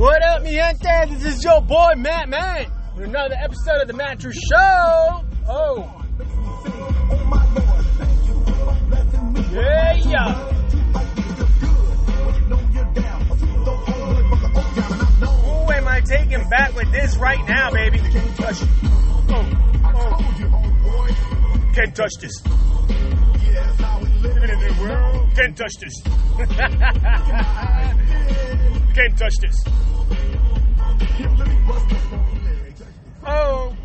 What up, mi gente? This is your boy Matt Man with another episode of the Matt True Show. Oh, yeah, yeah. Who am I taking back with this right now, baby? Touch. Oh, oh. Can't touch this. Can't touch this. Can't touch this. Oh,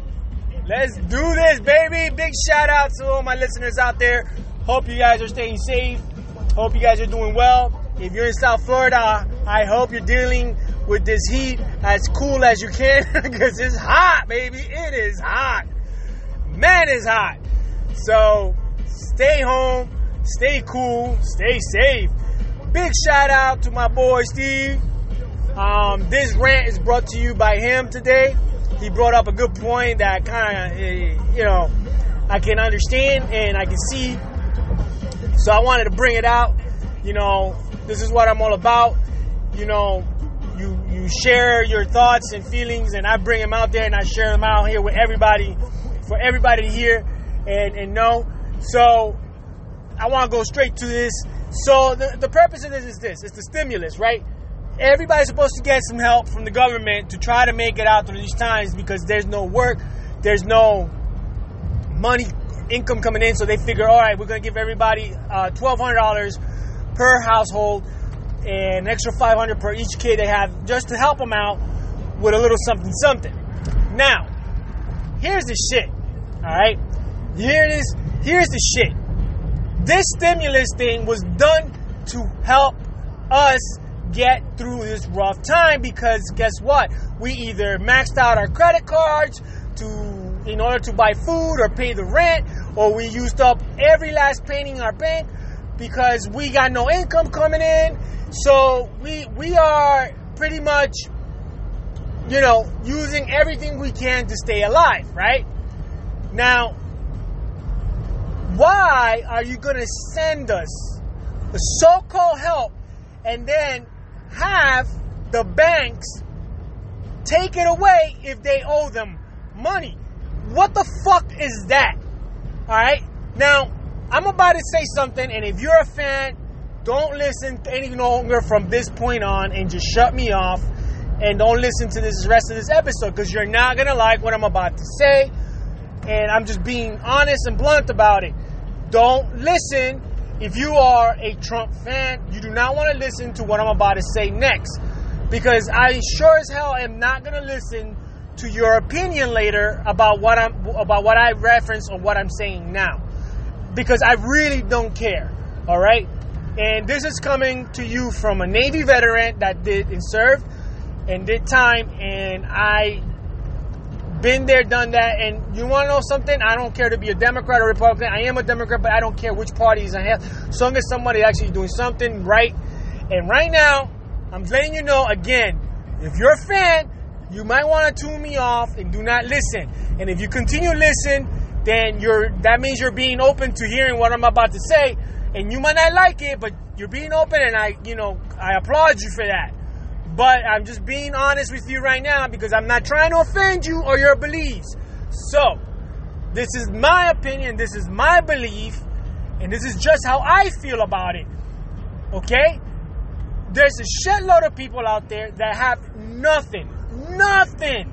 let's do this, baby. Big shout out to all my listeners out there. Hope you guys are staying safe. Hope you guys are doing well. If you're in South Florida, I hope you're dealing with this heat as cool as you can because it's hot, baby. It is hot. Man, it's hot. So stay home, stay cool, stay safe. Big shout out to my boy Steve. Um, this rant is brought to you by him today. He brought up a good point that kind of, you know, I can understand and I can see. So I wanted to bring it out. You know, this is what I'm all about. You know, you you share your thoughts and feelings, and I bring them out there and I share them out here with everybody, for everybody to hear and and know. So I want to go straight to this. So the, the purpose of this is this: it's the stimulus, right? Everybody's supposed to get some help from the government to try to make it out through these times because there's no work, there's no money, income coming in. So they figure, all right, we're going to give everybody uh, $1,200 per household and an extra 500 per each kid they have just to help them out with a little something something. Now, here's the shit. All right, here it is. Here's the shit. This stimulus thing was done to help us get through this rough time because guess what? We either maxed out our credit cards to in order to buy food or pay the rent, or we used up every last penny in our bank because we got no income coming in. So we we are pretty much you know using everything we can to stay alive, right? Now, why are you going to send us the so-called help and then have the banks take it away if they owe them money. What the fuck is that? Alright? Now, I'm about to say something, and if you're a fan, don't listen any longer from this point on and just shut me off and don't listen to this rest of this episode because you're not gonna like what I'm about to say. And I'm just being honest and blunt about it. Don't listen if you are a Trump fan, you do not want to listen to what I'm about to say next. Because I sure as hell am not going to listen to your opinion later about what I'm about what I reference or what I'm saying now. Because I really don't care. All right? And this is coming to you from a Navy veteran that did and served and did time and I been there, done that. And you want to know something? I don't care to be a Democrat or Republican. I am a Democrat, but I don't care which party I have. As long as somebody actually doing something right. And right now, I'm letting you know again, if you're a fan, you might want to tune me off and do not listen. And if you continue to listen, then you're that means you're being open to hearing what I'm about to say. And you might not like it, but you're being open, and I, you know, I applaud you for that. But I'm just being honest with you right now because I'm not trying to offend you or your beliefs. So, this is my opinion, this is my belief, and this is just how I feel about it. Okay? There's a shitload of people out there that have nothing. Nothing.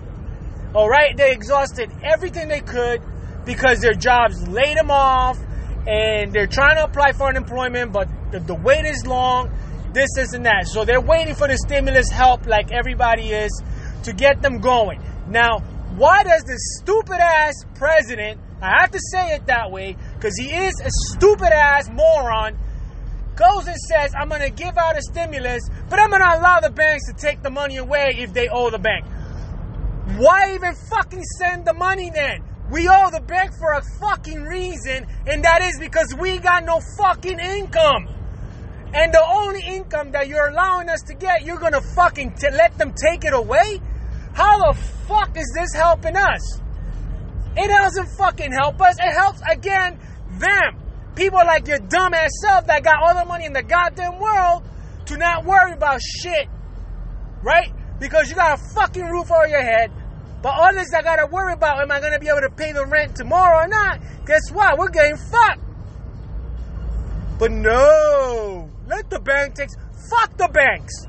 Alright? They exhausted everything they could because their jobs laid them off and they're trying to apply for unemployment, but the, the wait is long this, this, and that. So they're waiting for the stimulus help, like everybody is, to get them going. Now, why does this stupid ass president, I have to say it that way, because he is a stupid ass moron, goes and says, I'm going to give out a stimulus, but I'm going to allow the banks to take the money away if they owe the bank. Why even fucking send the money then? We owe the bank for a fucking reason, and that is because we got no fucking income. And the only income that you're allowing us to get, you're gonna fucking t- let them take it away? How the fuck is this helping us? It doesn't fucking help us. It helps, again, them. People like your dumbass self that got all the money in the goddamn world to not worry about shit. Right? because you got a fucking roof over your head. But others I gotta worry about, am I gonna be able to pay the rent tomorrow or not? Guess what? We're getting fucked. But no, let the bank take. Fuck the banks.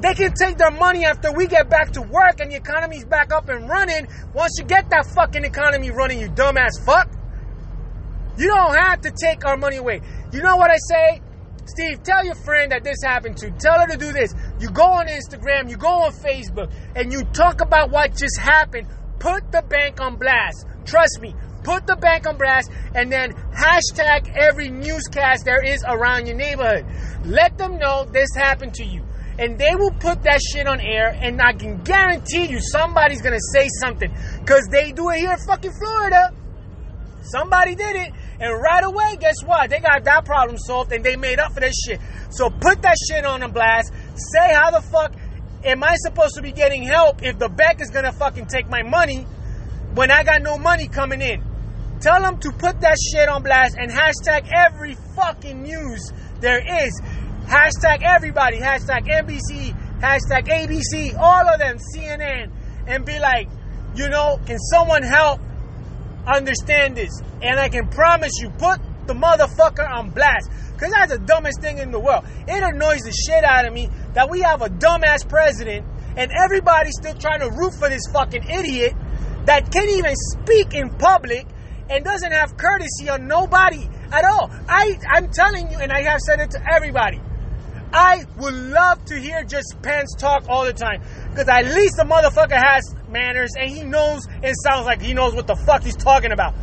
They can take their money after we get back to work and the economy's back up and running. Once you get that fucking economy running, you dumbass fuck. You don't have to take our money away. You know what I say? Steve, tell your friend that this happened to. Tell her to do this. You go on Instagram, you go on Facebook, and you talk about what just happened. Put the bank on blast. Trust me, put the bank on blast and then hashtag every newscast there is around your neighborhood. Let them know this happened to you. And they will put that shit on air, and I can guarantee you somebody's gonna say something. Because they do it here in fucking Florida. Somebody did it, and right away, guess what? They got that problem solved, and they made up for this shit. So put that shit on a blast. Say how the fuck am I supposed to be getting help if the bank is gonna fucking take my money when I got no money coming in? Tell them to put that shit on blast and hashtag every fucking news there is. Hashtag everybody. Hashtag NBC. Hashtag ABC. All of them. CNN. And be like, you know, can someone help understand this? And I can promise you, put the motherfucker on blast. Because that's the dumbest thing in the world. It annoys the shit out of me that we have a dumbass president and everybody's still trying to root for this fucking idiot that can't even speak in public and doesn't have courtesy on nobody at all. I, I'm telling you, and I have said it to everybody. I would love to hear just Pence talk all the time. Because at least the motherfucker has manners and he knows and sounds like he knows what the fuck he's talking about.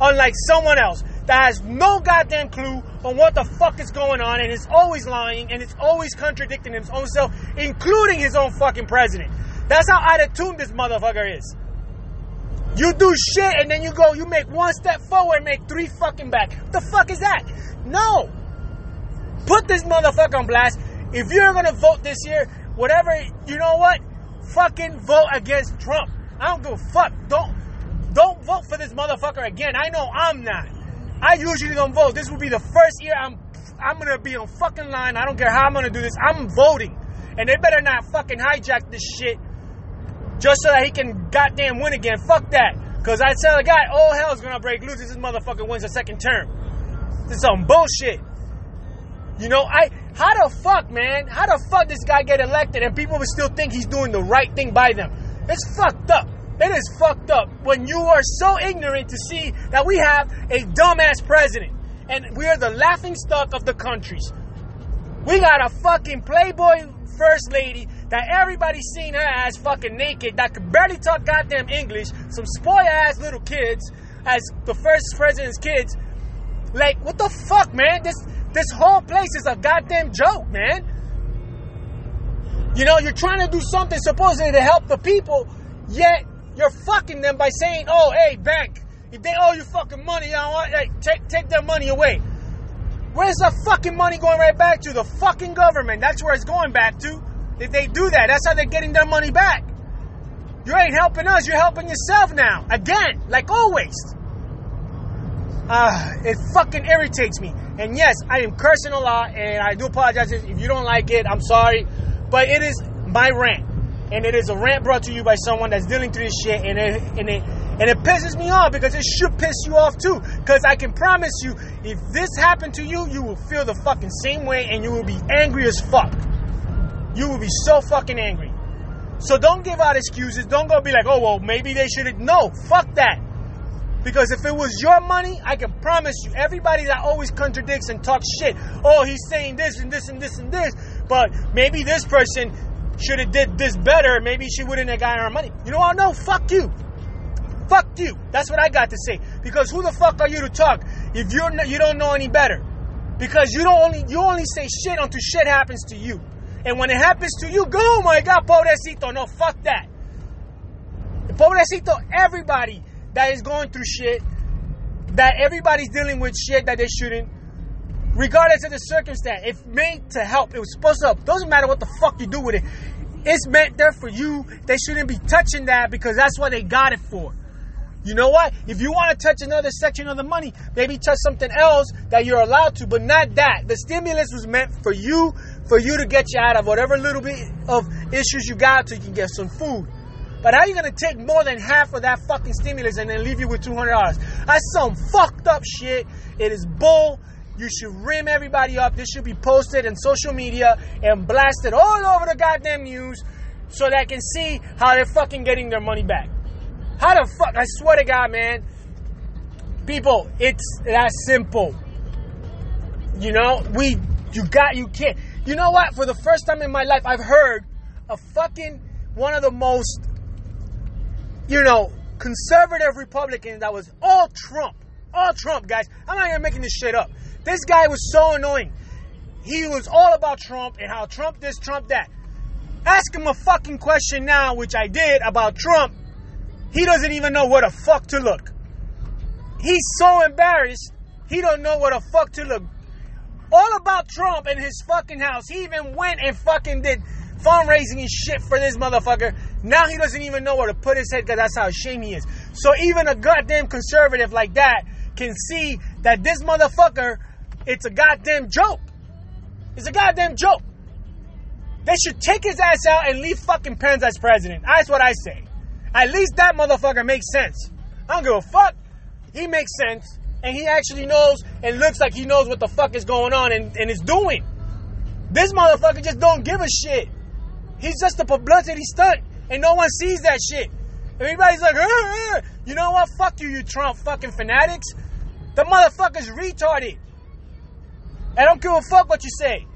Unlike someone else that has no goddamn clue on what the fuck is going on and is always lying and is always contradicting his own self, including his own fucking president. That's how out of tune this motherfucker is. You do shit and then you go, you make one step forward, make three fucking back. What the fuck is that? No. Put this motherfucker on blast. If you're gonna vote this year, whatever, you know what? Fucking vote against Trump. I don't give a fuck. Don't don't vote for this motherfucker again. I know I'm not. I usually don't vote. This will be the first year I'm I'm gonna be on fucking line. I don't care how I'm gonna do this. I'm voting. And they better not fucking hijack this shit just so that he can goddamn win again. Fuck that. Cause I tell the guy, all hell's gonna break loose if this motherfucker wins a second term. This is some bullshit. You know, I how the fuck, man? How the fuck this guy get elected and people would still think he's doing the right thing by them? It's fucked up. It is fucked up when you are so ignorant to see that we have a dumbass president and we are the laughing stock of the countries. We got a fucking playboy first lady that everybody's seen her ass fucking naked that could barely talk goddamn English, some spoiled ass little kids as the first president's kids. Like, what the fuck, man? This this whole place is a goddamn joke, man. You know, you're trying to do something supposedly to help the people, yet you're fucking them by saying, "Oh, hey, bank, if they owe you fucking money, I want? Hey, take take their money away." Where's the fucking money going right back to? The fucking government. That's where it's going back to. If they do that, that's how they're getting their money back. You ain't helping us, you're helping yourself now. Again, like always. Uh, it fucking irritates me. And yes, I am cursing a lot, and I do apologize if you don't like it. I'm sorry, but it is my rant, and it is a rant brought to you by someone that's dealing through this shit, and it and it and it pisses me off because it should piss you off too. Because I can promise you, if this happened to you, you will feel the fucking same way, and you will be angry as fuck. You will be so fucking angry. So don't give out excuses. Don't go be like, oh well, maybe they should. No, fuck that. Because if it was your money, I can promise you, everybody that always contradicts and talks shit, oh, he's saying this and this and this and this, but maybe this person should have did this better. Maybe she wouldn't have gotten our money. You know what? No, fuck you. Fuck you. That's what I got to say. Because who the fuck are you to talk if you're you don't know any better? Because you don't only you only say shit until shit happens to you. And when it happens to you, go, oh my God, pobrecito. No, fuck that. Pobrecito, everybody that is going through shit, that everybody's dealing with shit that they shouldn't, regardless of the circumstance. It's made to help. It was supposed to help. Doesn't matter what the fuck you do with it. It's meant there for you. They shouldn't be touching that because that's what they got it for. You know what? If you want to touch another section of the money, maybe touch something else that you're allowed to, but not that. The stimulus was meant for you, for you to get you out of whatever little bit of issues you got so you can get some food. But how you gonna take more than half of that fucking stimulus and then leave you with two hundred dollars? That's some fucked up shit. It is bull. You should rim everybody up. This should be posted in social media and blasted all over the goddamn news so they can see how they're fucking getting their money back. How the fuck? I swear to God, man. People, it's that simple. You know, we, you got, you can't. You know what? For the first time in my life, I've heard a fucking one of the most, you know, conservative Republican that was all Trump. All Trump, guys. I'm not even making this shit up. This guy was so annoying. He was all about Trump and how Trump this, Trump that. Ask him a fucking question now, which I did about Trump. He doesn't even know where the fuck to look. He's so embarrassed. He don't know where the fuck to look. All about Trump and his fucking house. He even went and fucking did fundraising and shit for this motherfucker. Now he doesn't even know where to put his head because that's how ashamed he is. So even a goddamn conservative like that can see that this motherfucker, it's a goddamn joke. It's a goddamn joke. They should take his ass out and leave fucking Pence as president. That's what I say. At least that motherfucker makes sense. I don't give a fuck. He makes sense. And he actually knows and looks like he knows what the fuck is going on and, and is doing. This motherfucker just don't give a shit. He's just a publicity stunt. And no one sees that shit. Everybody's like, you know what? Fuck you, you Trump fucking fanatics. The motherfucker's retarded. I don't give a fuck what you say.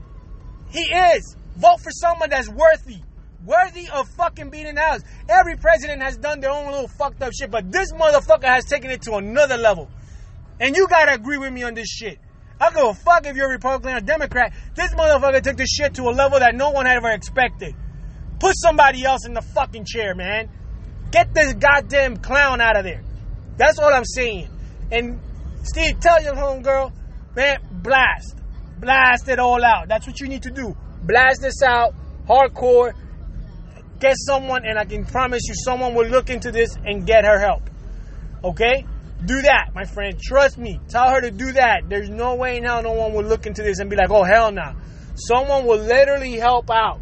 He is. Vote for someone that's worthy. Worthy of fucking being in the house. Every president has done their own little fucked up shit, but this motherfucker has taken it to another level. And you gotta agree with me on this shit. I give a fuck if you're Republican or Democrat. This motherfucker took this shit to a level that no one had ever expected. Put somebody else in the fucking chair, man. Get this goddamn clown out of there. That's what I'm saying. And Steve, tell your homegirl, man, blast. Blast it all out. That's what you need to do. Blast this out, hardcore. Get someone, and I can promise you, someone will look into this and get her help. Okay? Do that, my friend. Trust me. Tell her to do that. There's no way in hell no one will look into this and be like, oh, hell no. Nah. Someone will literally help out.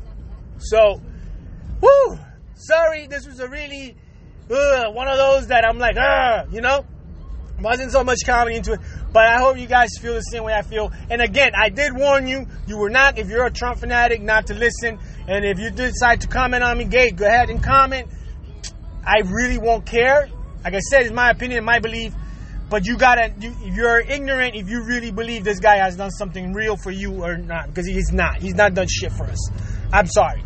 So, whoo! Sorry, this was a really, one of those that I'm like, you know? Wasn't so much comedy into it. But I hope you guys feel the same way I feel. And again, I did warn you, you were not, if you're a Trump fanatic, not to listen. And if you decide to comment on me, gay, go ahead and comment. I really won't care. Like I said, it's my opinion, my belief. But you gotta, you, you're ignorant, if you really believe this guy has done something real for you or not, because he's not. He's not done shit for us. I'm sorry.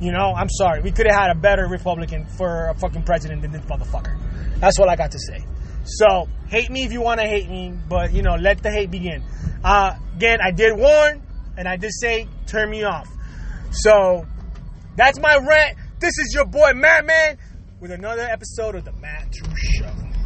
You know, I'm sorry. We could have had a better Republican for a fucking president than this motherfucker. That's what I got to say. So, hate me if you want to hate me, but you know, let the hate begin. Uh, again, I did warn, and I did say, turn me off. So, that's my rant. This is your boy Matt Man with another episode of the Matt Drew Show.